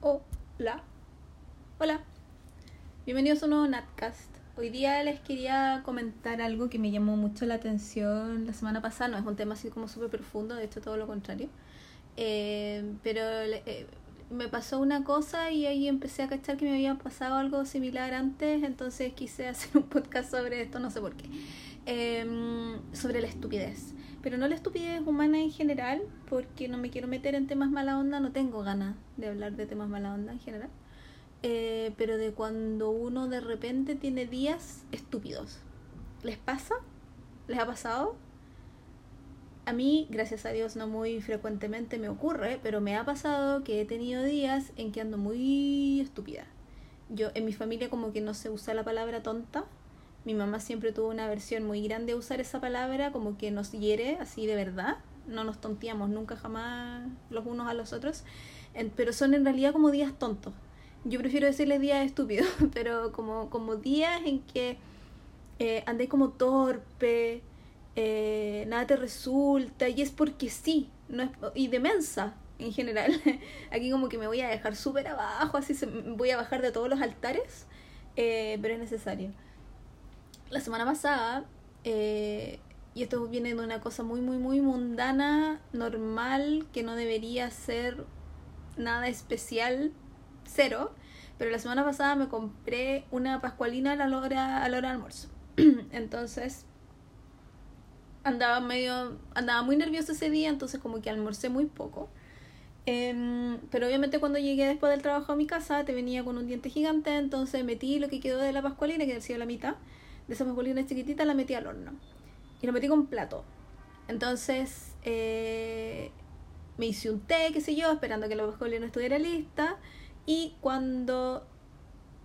Hola. Hola. Bienvenidos a un nuevo Natcast. Hoy día les quería comentar algo que me llamó mucho la atención la semana pasada. No es un tema así como súper profundo, de hecho todo lo contrario. Eh, pero eh, me pasó una cosa y ahí empecé a cachar que me había pasado algo similar antes, entonces quise hacer un podcast sobre esto, no sé por qué. Em, sobre la estupidez. Pero no la estupidez humana en general, porque no me quiero meter en temas mala onda, no tengo ganas de hablar de temas mala onda en general. Eh, pero de cuando uno de repente tiene días estúpidos. ¿Les pasa? ¿Les ha pasado? A mí, gracias a Dios, no muy frecuentemente me ocurre, pero me ha pasado que he tenido días en que ando muy estúpida. Yo, en mi familia como que no se usa la palabra tonta, mi mamá siempre tuvo una versión muy grande de usar esa palabra, como que nos hiere así de verdad. No nos tonteamos nunca jamás los unos a los otros, pero son en realidad como días tontos. Yo prefiero decirles días estúpidos, pero como, como días en que eh, como torpe, eh, nada te resulta, y es porque sí, no y demensa en general. Aquí como que me voy a dejar súper abajo, así se, voy a bajar de todos los altares, eh, pero es necesario la semana pasada, eh, y esto viene de una cosa muy, muy, muy mundana, normal, que no debería ser nada especial, cero, pero la semana pasada me compré una pascualina a la hora, a la hora de almuerzo. entonces, andaba medio, andaba muy nerviosa ese día, entonces como que almorcé muy poco. Em, pero obviamente cuando llegué después del trabajo a mi casa te venía con un diente gigante, entonces metí lo que quedó de la pascualina, que decía la mitad, de esa masculina chiquitita la metí al horno. Y lo metí con plato. Entonces eh, me hice un té, qué sé yo, esperando que la pascualina estuviera lista. Y cuando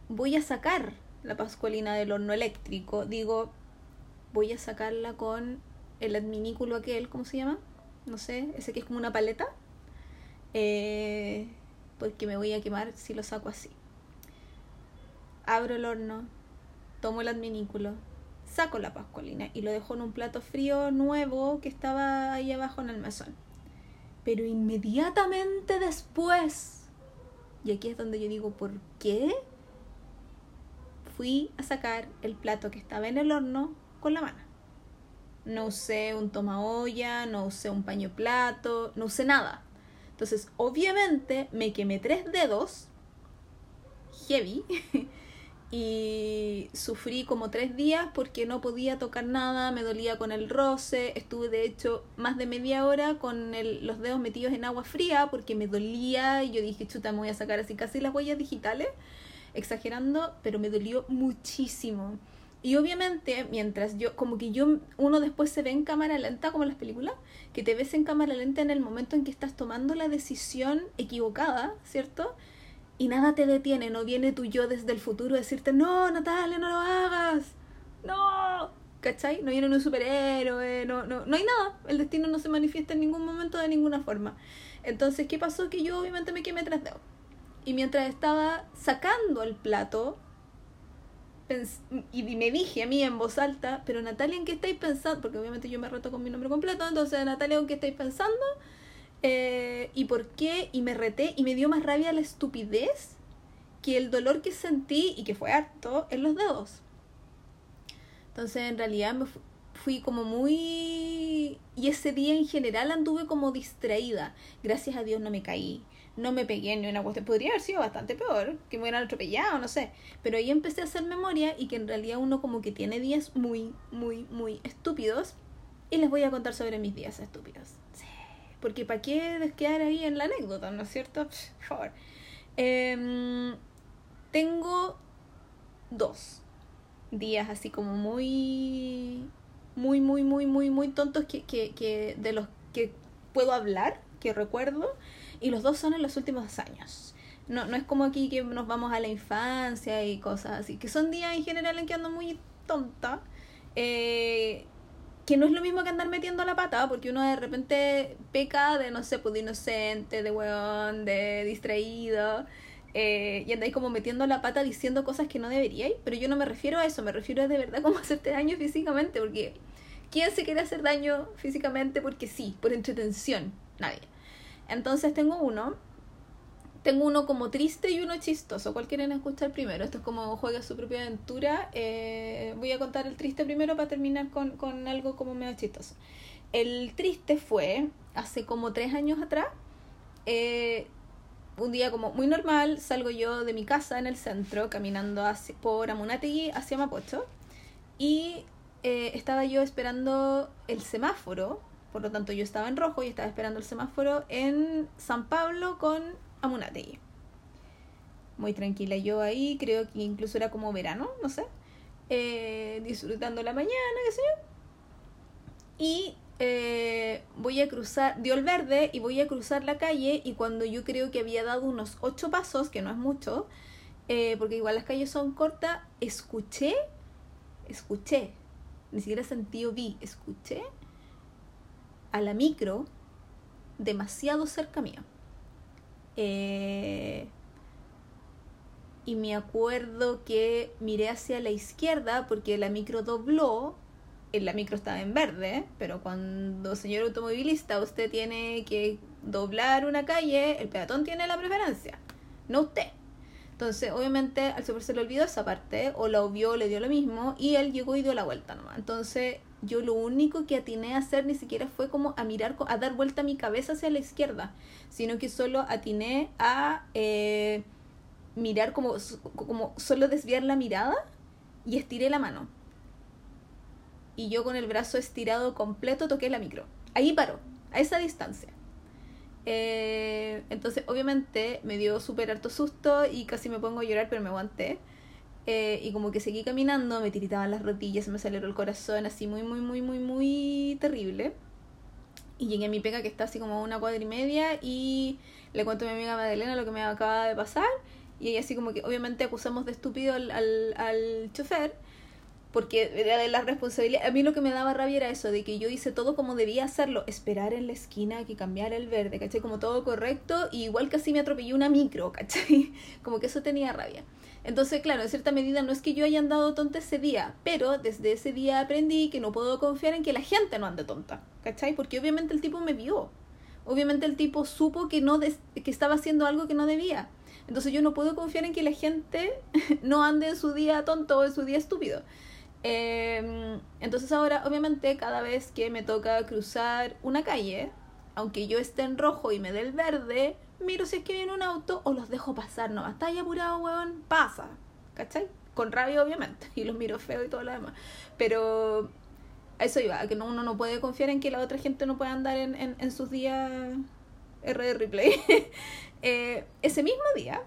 voy a sacar la pascualina del horno eléctrico, digo, voy a sacarla con el adminículo aquel, ¿cómo se llama? No sé, ese que es como una paleta. Eh, porque me voy a quemar si lo saco así. Abro el horno, tomo el adminículo, saco la pascualina y lo dejo en un plato frío nuevo que estaba ahí abajo en el mesón. Pero inmediatamente después, y aquí es donde yo digo, ¿por qué? Fui a sacar el plato que estaba en el horno con la mano. No usé un toma olla, no usé un paño plato, no usé nada. Entonces, obviamente me quemé tres dedos, heavy, y sufrí como tres días porque no podía tocar nada, me dolía con el roce, estuve de hecho más de media hora con los dedos metidos en agua fría porque me dolía y yo dije, chuta, me voy a sacar así casi las huellas digitales, exagerando, pero me dolió muchísimo. Y obviamente, mientras yo, como que yo, uno después se ve en cámara lenta, como en las películas, que te ves en cámara lenta en el momento en que estás tomando la decisión equivocada, ¿cierto? Y nada te detiene, no viene tu yo desde el futuro a decirte, no, Natalia, no lo hagas, no, ¿cachai? No viene un superhéroe, no, no, no hay nada, el destino no se manifiesta en ningún momento de ninguna forma. Entonces, ¿qué pasó? Que yo obviamente me quemé tres dedos. Y mientras estaba sacando el plato, y me dije a mí en voz alta, pero Natalia, ¿en qué estáis pensando? Porque obviamente yo me reto con mi nombre completo, entonces Natalia, ¿en qué estáis pensando? Eh, ¿Y por qué? Y me reté y me dio más rabia la estupidez que el dolor que sentí y que fue harto en los dedos. Entonces en realidad me fui como muy... Y ese día en general anduve como distraída. Gracias a Dios no me caí. No me pegué ni una cuestión. Podría haber sido bastante peor. Que me hubieran atropellado, no sé. Pero ahí empecé a hacer memoria y que en realidad uno como que tiene días muy, muy, muy estúpidos. Y les voy a contar sobre mis días estúpidos. Porque ¿para qué quedar ahí en la anécdota, no es cierto? Por favor. Em, tengo dos días así como muy, muy, muy, muy, muy, muy tontos que, que, que de los que puedo hablar, que recuerdo, y los dos son en los últimos años. No, no es como aquí que nos vamos a la infancia y cosas así, que son días en general en que ando muy tonta. Eh, que no es lo mismo que andar metiendo la pata, porque uno de repente peca de, no sé, pues de inocente, de weón, de distraído, eh, y andáis como metiendo la pata diciendo cosas que no deberíais, pero yo no me refiero a eso, me refiero a de verdad como hacerte daño físicamente, porque ¿quién se quiere hacer daño físicamente porque sí, por entretención? Nadie. Entonces tengo uno Tengo uno como triste y uno chistoso. ¿Cuál quieren escuchar primero? Esto es como juega su propia aventura. Eh, voy a contar el triste primero para terminar con, con algo como medio chistoso. El triste fue hace como tres años atrás. Eh, un día como muy normal, salgo yo de mi casa en el centro, caminando hacia, por Amunategui hacia Mapocho. Y eh, estaba yo esperando el semáforo. Por lo tanto, yo estaba en rojo y estaba esperando el semáforo en San Pablo con Muy tranquila yo ahí, creo que incluso era como verano, no sé. Eh, disfrutando la mañana, qué sé yo. Y eh, voy a cruzar, dio el verde y voy a cruzar la calle y cuando yo creo que había dado unos ocho pasos, que no es mucho, eh, porque igual las calles son cortas, escuché, escuché, ni siquiera sentí o vi, escuché a la micro demasiado cerca mío. Eh, y me acuerdo que miré hacia la izquierda porque la micro dobló la micro estaba en verde, pero cuando señor automovilista usted tiene que doblar una calle, el peatón tiene la preferencia, no usted. Entonces, obviamente, al super se le olvidó esa parte, o la obvió, le dio lo mismo, y él llegó y dio la vuelta nomás. Entonces, yo lo único que atiné a hacer ni siquiera fue como a mirar, a dar vuelta mi cabeza hacia la izquierda, sino que solo atiné a eh, mirar como, como solo desviar la mirada y estiré la mano y yo con el brazo estirado completo toqué la micro. Ahí paró, a esa distancia. Eh, entonces, obviamente, me dio súper harto susto y casi me pongo a llorar, pero me aguanté. Eh, y como que seguí caminando, me tiritaban las rodillas, me aceleró el corazón, así muy, muy, muy, muy, muy terrible. Y llegué a mi pega que está así como una cuadra y media y le cuento a mi amiga Madalena lo que me acaba de pasar. Y ella así como que obviamente acusamos de estúpido al, al, al chofer porque era de la responsabilidad. A mí lo que me daba rabia era eso, de que yo hice todo como debía hacerlo, esperar en la esquina que cambiara el verde, ¿cachai? Como todo correcto, y igual casi me atropellé una micro, ¿cachai? Como que eso tenía rabia. Entonces, claro, en cierta medida no es que yo haya andado tonta ese día, pero desde ese día aprendí que no puedo confiar en que la gente no ande tonta, ¿cachai? Porque obviamente el tipo me vio. Obviamente el tipo supo que, no que estaba haciendo algo que no debía. Entonces yo no puedo confiar en que la gente no ande en su día tonto o en su día estúpido. Em, entonces ahora, obviamente, cada vez que me toca cruzar una calle, aunque yo esté en rojo y me dé el verde, miro si es que viene un auto o los dejo pasar, no, está ahí apurado, weón, pasa, ¿cachai? Con rabia, obviamente, y los miro feo y todo lo demás. Pero a eso iba, a que uno no puede confiar en que la otra gente no pueda andar en, en, sus días R de replay. Eh, ese mismo día,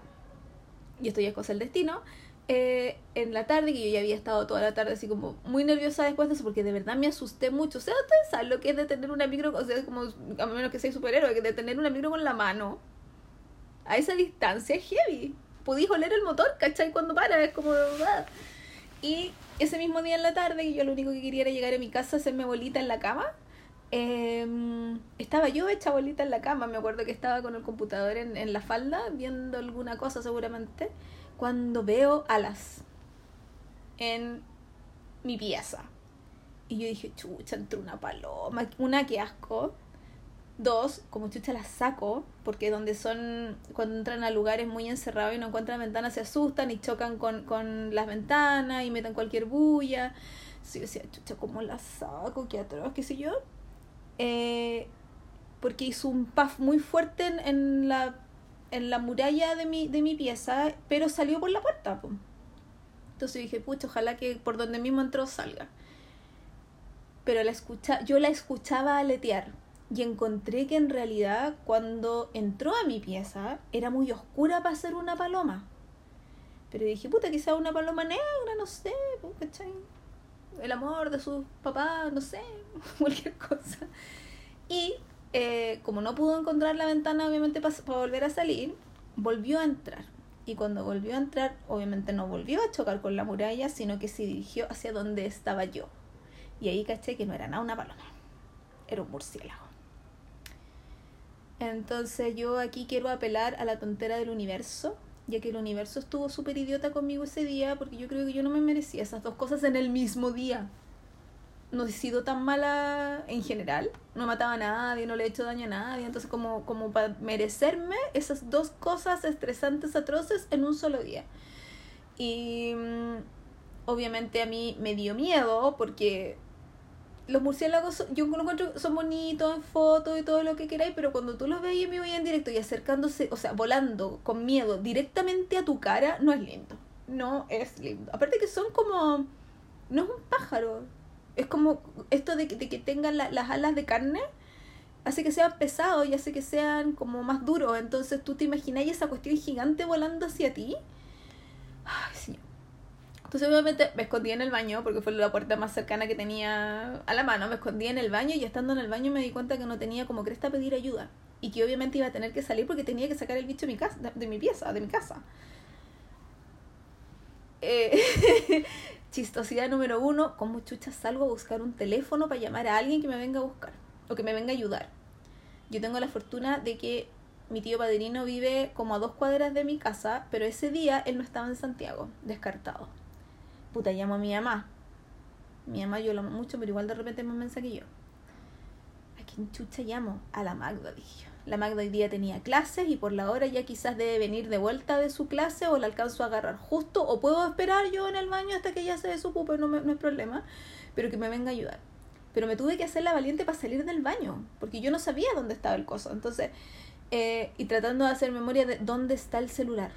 y esto ya es cosa del destino, eh, en la tarde, que yo ya había estado toda la tarde así como muy nerviosa después de eso, porque de verdad me asusté mucho. O sea, ustedes saben lo que es de tener una micro, o sea, como, a menos que sea superhéroe, que de tener una micro con la mano. A esa distancia es heavy. Podéis oler el motor, ¿cachai? Cuando para, es como... Y ese mismo día en la tarde, yo lo único que quería era llegar a mi casa, hacerme bolita en la cama. Em, estaba yo hecha bolita en la cama, me acuerdo que estaba con el computador en, en la falda, viendo alguna cosa seguramente cuando veo alas en mi pieza. Y yo dije, chucha, entró una paloma. Una, que asco. Dos, como chucha las saco, porque donde son, cuando entran a lugares muy encerrados y no encuentran ventanas, se asustan y chocan con, con las ventanas y meten cualquier bulla. Sí, decía, chucha, ¿cómo las saco? Qué atroz, qué sé yo. Eh, porque hizo un puff muy fuerte en, en la en la muralla de mi, de mi pieza, pero salió por la puerta. Entonces dije, pucha, ojalá que por donde mismo entró salga. Pero la escucha, yo la escuchaba aletear y encontré que en realidad cuando entró a mi pieza era muy oscura para ser una paloma. Pero dije, puta, quizá una paloma negra, no sé, ¿cachai? El amor de sus papás, no sé, cualquier cosa. Y eh, como no pudo encontrar la ventana, obviamente, para volver a salir, volvió a entrar. Y cuando volvió a entrar, obviamente no volvió a chocar con la muralla, sino que se dirigió hacia donde estaba yo. Y ahí caché que no era nada una paloma, era un murciélago. Entonces yo aquí quiero apelar a la tontera del universo, ya que el universo estuvo súper idiota conmigo ese día, porque yo creo que yo no me merecía esas dos cosas en el mismo día. no he sido tan mala en general, no he matado a nadie, no le he hecho daño a nadie, entonces como, como para merecerme esas dos cosas estresantes, atroces en un solo día. Y mm, obviamente a mí me dio miedo porque los murciélagos, yo lo encuentro, son bonitos en fotos y todo lo que queráis, pero cuando tú los ves en vivo y en directo y acercándose, o sea, volando con miedo directamente a tu cara, no es lindo. No es lindo. Aparte que son como... No es un pájaro, es como esto de que, de que tengan las alas de carne, hace que sean pesados y hace que sean como más duros. Entonces tú te imaginas esa cuestión gigante volando hacia ti. Entonces obviamente me escondí en el baño porque fue la puerta más cercana que tenía a la mano. Me escondí en el baño y estando en el baño me di cuenta que no tenía como cresta pedir ayuda. Y que obviamente iba a tener que salir porque tenía que sacar el bicho de mi, casa, de mi pieza, de mi casa. Eh, Chistosidad número uno, ¿cómo chucha salgo a buscar un teléfono para llamar a alguien que me venga a buscar o que me venga a ayudar? Yo tengo la fortuna de que mi tío padrino vive como a dos cuadras de mi casa, pero ese día él no estaba en Santiago, descartado. Puta, llamo a mi mamá. Mi mamá yo lo amo mucho, pero igual de repente me mensaje yo. ¿A quién chucha llamo? A la Magda, dije la Magda hoy día tenía clases y por la hora ya quizás debe venir de vuelta de su clase o la alcanzo a agarrar justo o puedo esperar yo en el baño hasta que ella se desocupe, no, me, no es problema, pero que me venga a ayudar. Pero me tuve que hacer la valiente para salir del baño, porque yo no sabía dónde estaba el coso. Entonces, eh, y tratando de hacer memoria de dónde está el celular.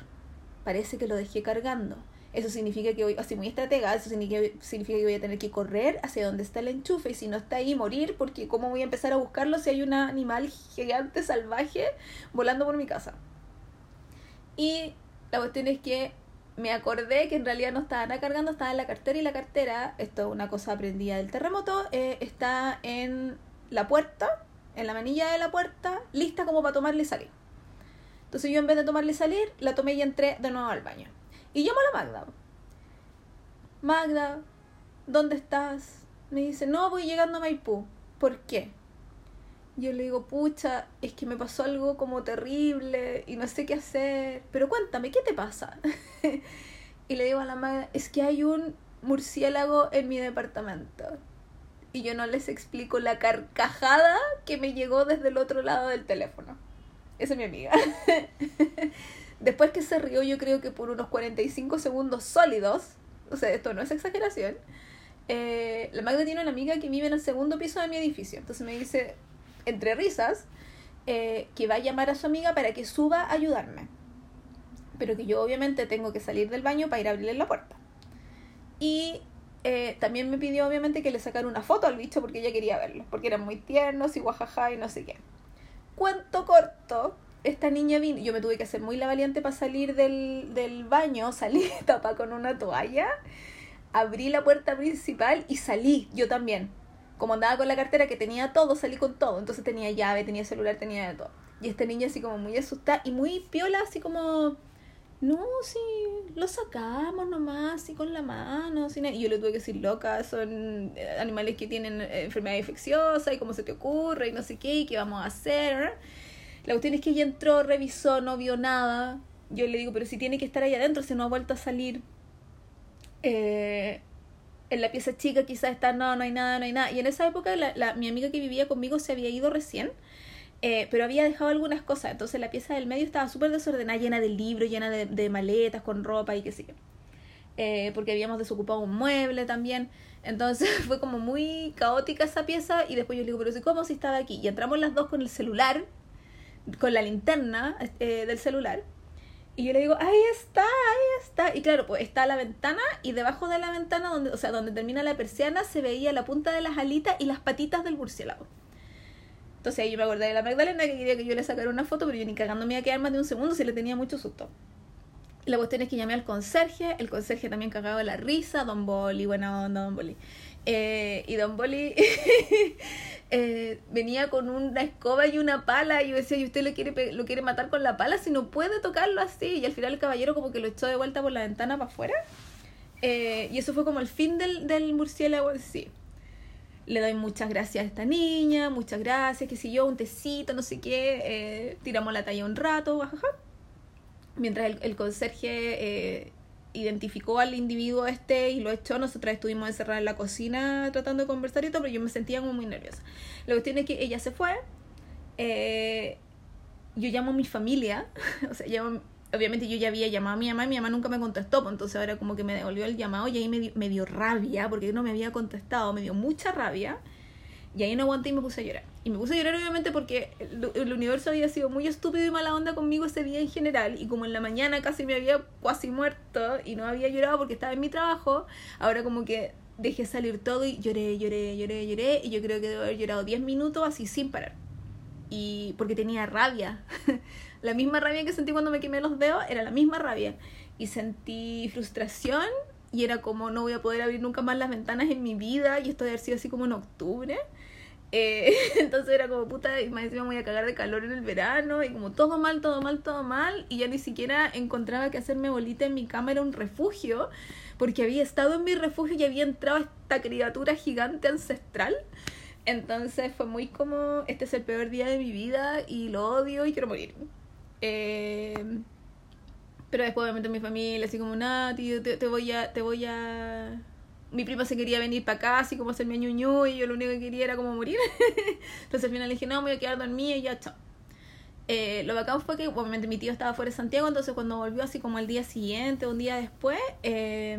Parece que lo dejé cargando. Eso significa que voy, así muy estratega, eso significa, significa que voy a tener que correr hacia donde está el enchufe y si no está ahí morir porque cómo voy a empezar a buscarlo si hay un animal gigante salvaje volando por mi casa. Y la cuestión es que me acordé que en realidad no estaba nada cargando, estaba en la cartera y la cartera, esto es una cosa aprendida del terremoto, eh, está en la puerta, en la manilla de la puerta, lista como para tomarle y salir. Entonces yo en vez de tomarle y salir, la tomé y entré de nuevo al baño. Y llamo a la Magda. Magda, ¿dónde estás? Me dice, no, voy llegando a Maipú. ¿Por qué? Yo le digo, pucha, es que me pasó algo como terrible y no sé qué hacer. Pero cuéntame, ¿qué te pasa? y le digo a la Magda, es que hay un murciélago en mi departamento. Y yo no les explico la carcajada que me llegó desde el otro lado del teléfono. Esa es mi amiga. Después que se rió, yo creo que por unos 45 segundos sólidos, o sea, esto no es exageración, eh, la Magda tiene una amiga que vive en el segundo piso de mi edificio. Entonces me dice, entre risas, eh, que va a llamar a su amiga para que suba a ayudarme. Pero que yo obviamente tengo que salir del baño para ir a abrirle la puerta. Y eh, también me pidió obviamente que le sacara una foto al bicho porque ella quería verlo, porque eran muy tiernos y guajaja y no sé qué. Cuento corto, esta niña vino, yo me tuve que hacer muy la valiente para salir del, del baño, salí tapada con una toalla, abrí la puerta principal y salí, yo también. Como andaba con la cartera que tenía todo, salí con todo. Entonces tenía llave, tenía celular, tenía de todo. Y esta niña así como muy asustada y muy piola, así como, no, sí, lo sacamos nomás, así con la mano. Sin... Y yo le tuve que decir, loca, son eh, animales que tienen eh, enfermedad infecciosa y cómo se te ocurre y no sé qué, y qué vamos a hacer. La cuestión es que ella entró, revisó, no vio nada. Yo le digo, pero si tiene que estar ahí adentro, si no ha vuelto a salir. Eh, en la pieza chica quizás está, no, no hay nada, no hay nada. Y en esa época la, mi amiga que vivía conmigo se había ido recién, eh, pero había dejado algunas cosas. Entonces la pieza del medio estaba súper desordenada, llena de libros, llena de, maletas, con ropa y qué sé yo. Eh, porque habíamos desocupado un mueble también. Entonces fue como muy caótica esa pieza y después yo le digo, pero ¿cómo si estaba aquí? Y entramos las dos con el celular con la linterna eh, del celular. Y yo le digo, ahí está, ahí está. Y claro, pues está la ventana y debajo de la ventana, donde, o sea, donde termina la persiana, se veía la punta de las alitas y las patitas del murciélago. Entonces ahí yo me acordé de la Magdalena que quería que yo le sacara una foto, pero yo ni cagando me iba a quedar más de un segundo si le tenía mucho susto. La cuestión es que llamé al conserje, el conserje también cagaba la risa, Don Boli, buena onda, Don Boli. Eh, y Don Boli eh, venía con una escoba y una pala y yo decía, ¿y usted lo quiere, lo quiere matar con la pala si no puede tocarlo así? Y al final el caballero como que lo echó de vuelta por la ventana para afuera. Eh, y eso fue como el fin del, del murciélago sí. Le doy muchas gracias a esta niña, muchas gracias, que si yo, un tecito, no sé qué, tiramos la talla un rato, Mientras el, el conserje identificó al individuo este y lo echó. Nosotras estuvimos encerradas en la cocina tratando de conversar y todo, pero yo me sentía como muy nerviosa. La cuestión es que ella se fue. Eh, yo llamo a mi familia, o sea, llamo, obviamente yo ya había llamado a mi mamá y mi mamá nunca me contestó, pues entonces ahora como que me devolvió el llamado y ahí me dio, me dio rabia porque no me había contestado, me dio mucha rabia. Y ahí no aguanté y me puse a llorar. Y me puse a llorar obviamente porque el, el, universo había sido muy estúpido y mala onda conmigo ese día en general. Y como en la mañana casi me había casi muerto y no había llorado porque estaba en mi trabajo, ahora como que dejé salir todo y lloré, lloré, lloré, lloré. Y yo creo que debo haber llorado 10 minutos así sin parar. Y porque tenía rabia. la misma rabia que sentí cuando me quemé los dedos era la misma rabia. Y sentí frustración y era como no voy a poder abrir nunca más las ventanas en mi vida y esto debe haber sido así como en octubre eh, entonces era como puta, y más encima voy a cagar de calor en el verano, y como todo mal, todo mal, todo mal, y ya ni siquiera encontraba que hacerme bolita en mi cama era un refugio, porque había estado en mi refugio y había entrado esta criatura gigante ancestral. Entonces fue muy como, este es el peor día de mi vida y lo odio y quiero morir. Eh, pero después obviamente mi familia, así como, nada, tío, te, te voy a, te voy a mi prima se quería venir para acá, así como hacerme ñuñu, y yo lo único que quería era como morir. Entonces al final le dije, no, me voy a quedar dormida y ya, chao. Eh, lo bacán fue que obviamente mi tío estaba fuera de Santiago, entonces cuando volvió así como el día siguiente, un día después, eh,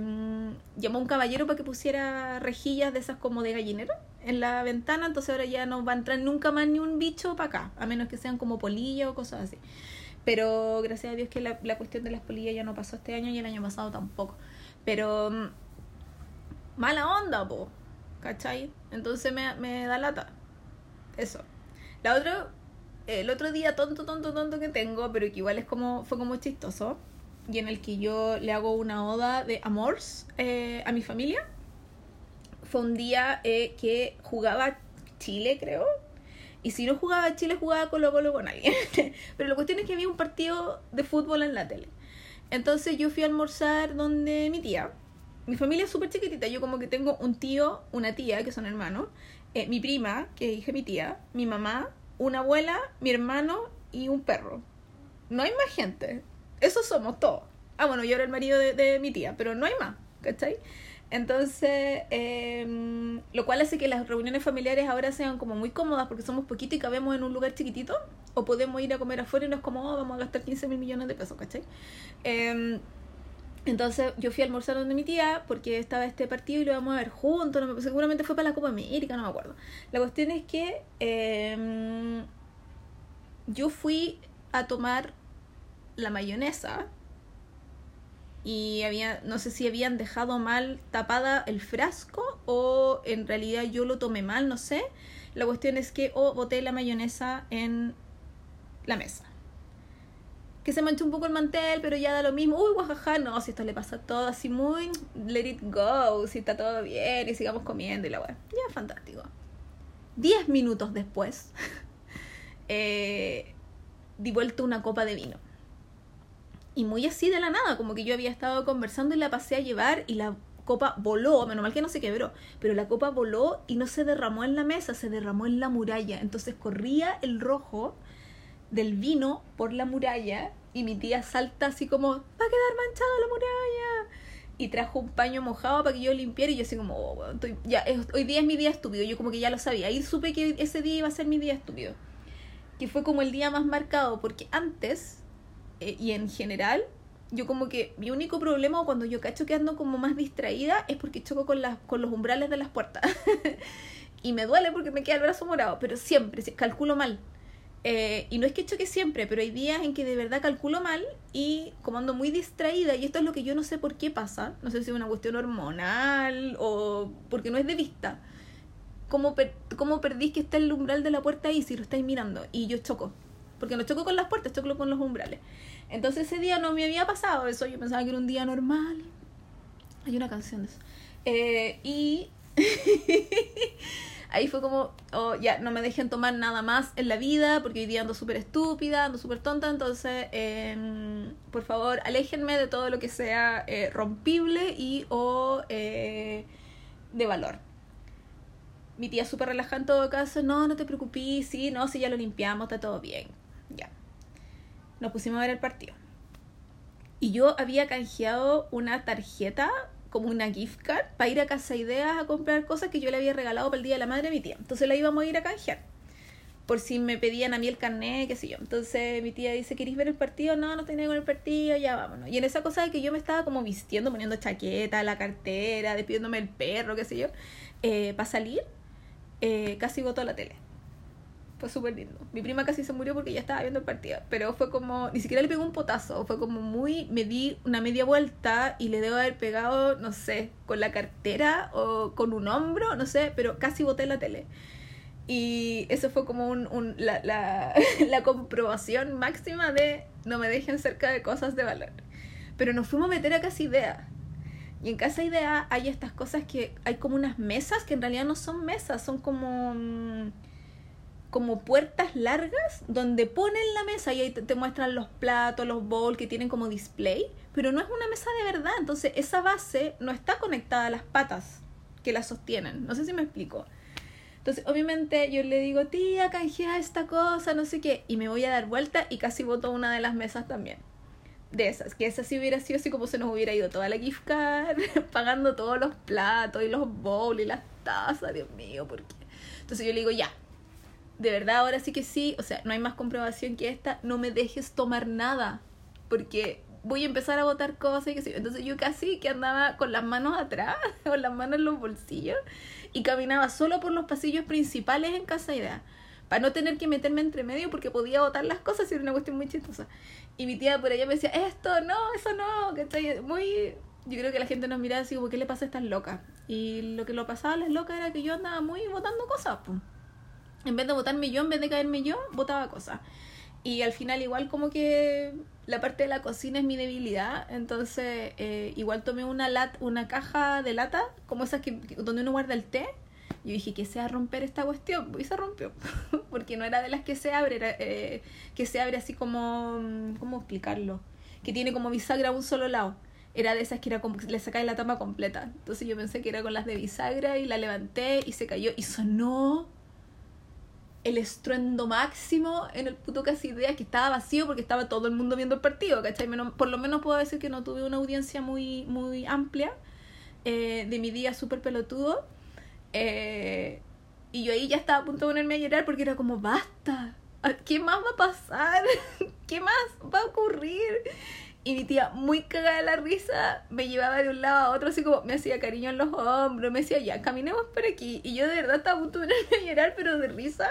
llamó a un caballero para que pusiera rejillas de esas como de gallinero en la ventana, entonces ahora ya no va a entrar nunca más ni un bicho para acá, a menos que sean como polillas o cosas así. Pero gracias a Dios que la, la cuestión de las polillas ya no pasó este año y el año pasado tampoco. Pero mm, mala onda, po. ¿Cachai? Entonces me, me da lata. Eso. La otra, el otro día tonto, tonto, tonto que tengo, pero que igual es como, fue como chistoso, y en el que yo le hago una oda de amors eh, a mi familia. Fue un día eh, que jugaba Chile, creo. Y si no jugaba Chile, jugaba Colo Colo con alguien. pero la cuestión es que había un partido de fútbol en la tele. Entonces yo fui a almorzar donde mi tía mi familia es súper chiquitita. Yo como que tengo un tío, una tía, que son hermanos, eh, mi prima, que de mi tía, mi mamá, una abuela, mi hermano y un perro. No hay más gente. Eso somos todos. Ah, bueno, yo era el marido de, mi tía, pero no hay más, ¿cachai? Entonces, em, lo cual hace que las reuniones familiares ahora sean como muy cómodas porque somos poquitos y cabemos en un lugar chiquitito, o podemos ir a comer afuera y no es como, oh, vamos a gastar 15 mil millones de pesos, ¿cachai? Eh, entonces yo fui a almorzar donde mi tía porque estaba este partido y lo íbamos a ver juntos. Seguramente fue para la Copa América, no me acuerdo. La cuestión es que em, yo fui a tomar la mayonesa y había, no sé si habían dejado mal tapada el frasco o en realidad yo lo tomé mal, no sé. La cuestión es que o boté la mayonesa en la mesa que se manchó un poco el mantel, pero ya da lo mismo. Uy, guajaja, no, si esto le pasa todo así muy let it go, si está todo bien y sigamos comiendo y la weá. Ya, fantástico. Diez minutos después, eh, di vuelta una copa de vino. Y muy así de la nada, como que yo había estado conversando y la pasé a llevar y la copa voló, menos mal que no se quebró, pero la copa voló y no se derramó en la mesa, se derramó en la muralla. Entonces corría el rojo del vino por la muralla y mi tía salta así como, va a quedar manchado la muralla. Y trajo un paño mojado para que yo limpiara y yo así como, oh, hoy día es mi día estúpido, yo como que ya lo sabía. Ahí supe que ese día iba a ser mi día estúpido. Que fue como el día más marcado, porque antes, eh, y en general, yo como que mi único problema cuando yo cacho que ando como más distraída es porque choco con, las, con los umbrales de las puertas. y me duele porque me queda el brazo morado, pero siempre, calculo mal. Eh, y no es que choque siempre, pero hay días en que de verdad calculo mal y como ando muy distraída, y esto es lo que yo no sé por qué pasa, no sé si es una cuestión hormonal o porque no es de vista. ¿Cómo, per cómo perdís que está el umbral de la puerta ahí si lo estáis mirando? Y yo choco, porque no choco con las puertas, choco con los umbrales. Entonces ese día no me había pasado eso, yo pensaba que era un día normal. Hay una canción de eso. Eh, y ahí fue como, oh, ya, no me dejen tomar nada más en la vida porque hoy día ando súper estúpida, ando súper tonta, entonces, em, por favor, aléjenme de todo lo que sea eh, rompible y o eh, de valor. Mi tía súper relajada en todo caso, no, no te preocupes, sí, no, si ya lo limpiamos, está todo bien, ya. Nos pusimos a ver el partido. Y yo había canjeado una tarjeta, como una gift card, para ir a Casa Ideas a comprar cosas que yo le había regalado para el Día de la Madre a mi tía. Entonces la íbamos a ir a canjear. Por si me pedían a mí el carnet, qué sé yo. Entonces mi tía dice, ¿queréis ver el partido? No, no tenía con el partido, ya vámonos. Y en esa cosa de que yo me estaba como vistiendo, poniendo chaqueta, la cartera, despidiéndome el perro, qué sé yo, eh, para salir, eh, casi botó la tele fue súper lindo. Mi prima casi se murió porque ya estaba viendo el partido, pero fue como, ni siquiera le pegó un potazo, fue como muy, me di una media vuelta y le debo haber pegado, no sé, con la cartera o con un hombro, no sé, pero casi boté la tele. Y eso fue como un, un la, la, la comprobación máxima de no me dejen cerca de cosas de valor. Pero nos fuimos a meter a Casa Idea. Y en Casa Idea hay estas cosas que hay como unas mesas que en realidad no son mesas, son como... Mm, como puertas largas donde ponen la mesa y ahí te, muestran los platos, los bowls que tienen como display, pero no es una mesa de verdad, entonces esa base no está conectada a las patas que la sostienen, no sé si me explico. Entonces, obviamente yo le digo, tía, canjea esta cosa, no sé qué, y me voy a dar vuelta y casi boto una de las mesas también. De esas, que esa sí hubiera sido así como se nos hubiera ido toda la gift card, pagando todos los platos y los bowls y las tazas, Dios mío, ¿por qué? Entonces yo le digo, ya, de verdad ahora sí que sí, o sea, no hay más comprobación que esta, no me dejes tomar nada, porque voy a empezar a botar cosas y que sí. Entonces yo casi que andaba con las manos atrás, con las manos en los bolsillos, y caminaba solo por los pasillos principales en Casa Idea, para no tener que meterme entre medio porque podía botar las cosas y era una cuestión muy chistosa. Y mi tía por allá me decía, esto no, eso no, que estoy muy... Yo creo que la gente nos miraba así como, ¿qué le pasa a estas locas? Y lo que lo pasaba a las locas era que yo andaba muy botando cosas, pues en vez de votarme yo, en vez de caerme yo, votaba cosas. Y al final igual como que la parte de la cocina es mi debilidad, entonces eh, igual tomé una lat una caja de lata, como esas que, donde uno guarda el té, y dije que sea romper esta cuestión, y se rompió, porque no era de las que se abre, eh, que se abre así como, ¿cómo explicarlo? Que tiene como bisagra a un solo lado. Era de esas que era como le sacáis la tapa completa. Entonces yo pensé que era con las de bisagra y la levanté y se cayó y sonó el estruendo máximo en el puto casi idea que estaba vacío porque estaba todo el mundo viendo el partido, ¿cachai? por lo menos puedo decir que no tuve una audiencia muy, muy amplia eh, de mi día súper pelotudo. Eh, y yo ahí ya estaba a punto de ponerme a llorar porque era como, basta, ¿qué más va a pasar? ¿Qué más va a ocurrir? Y mi tía, muy cagada de la risa, me llevaba de un lado a otro, así como me hacía cariño en los hombros, me decía, ya, caminemos por aquí. Y yo de verdad estaba a punto de llorar, pero de risa.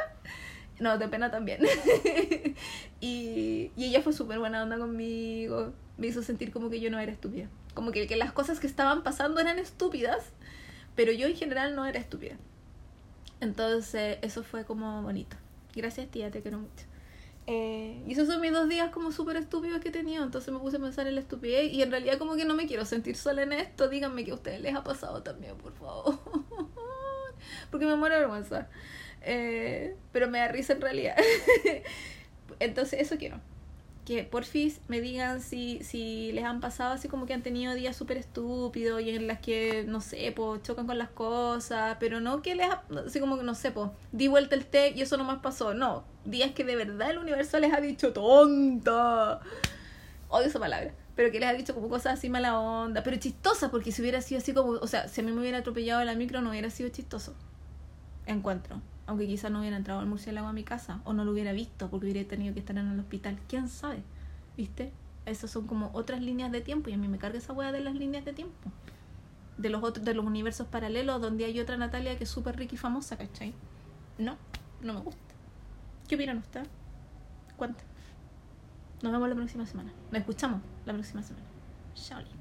No, de pena también. y, y ella fue súper buena onda conmigo. Me hizo sentir como que yo no era estúpida. Como que, que las cosas que estaban pasando eran estúpidas, pero yo en general no era estúpida. Entonces, eso fue como bonito. Gracias, tía, te quiero mucho. Eh, y esos son mis dos días como súper estúpidos que he tenido. Entonces me puse a pensar en la estupidez. Y en realidad como que no me quiero sentir sola en esto. Díganme que a ustedes les ha pasado también, por favor. Porque me muero de vergüenza. Eh, pero me da risa en realidad. Entonces eso quiero que porfis me digan si, si les han pasado así como que han tenido días súper estúpidos y en las que, no sé, pues chocan con las cosas, pero no que les, así como que, no sé, pues di vuelta el té y eso no más pasó, no, días que de verdad el universo les ha dicho tonta, odio esa palabra, pero que les ha dicho como cosas así mala onda, pero chistosa, porque si hubiera sido así como, o sea, si a mí me hubiera atropellado la micro no hubiera sido chistoso, encuentro aunque quizás no hubiera entrado el murciélago a mi casa o no lo hubiera visto porque hubiera tenido que estar en el hospital. ¿Quién sabe? ¿Viste? Esas son como otras líneas de tiempo y a mí me carga esa hueá de las líneas de tiempo. De los otros, de los universos paralelos donde hay otra Natalia que es súper rica y famosa, ¿cachai? No, no me gusta. ¿Qué opinan ustedes? Cuéntenme. Nos vemos la próxima semana. Nos escuchamos la próxima semana. Chao.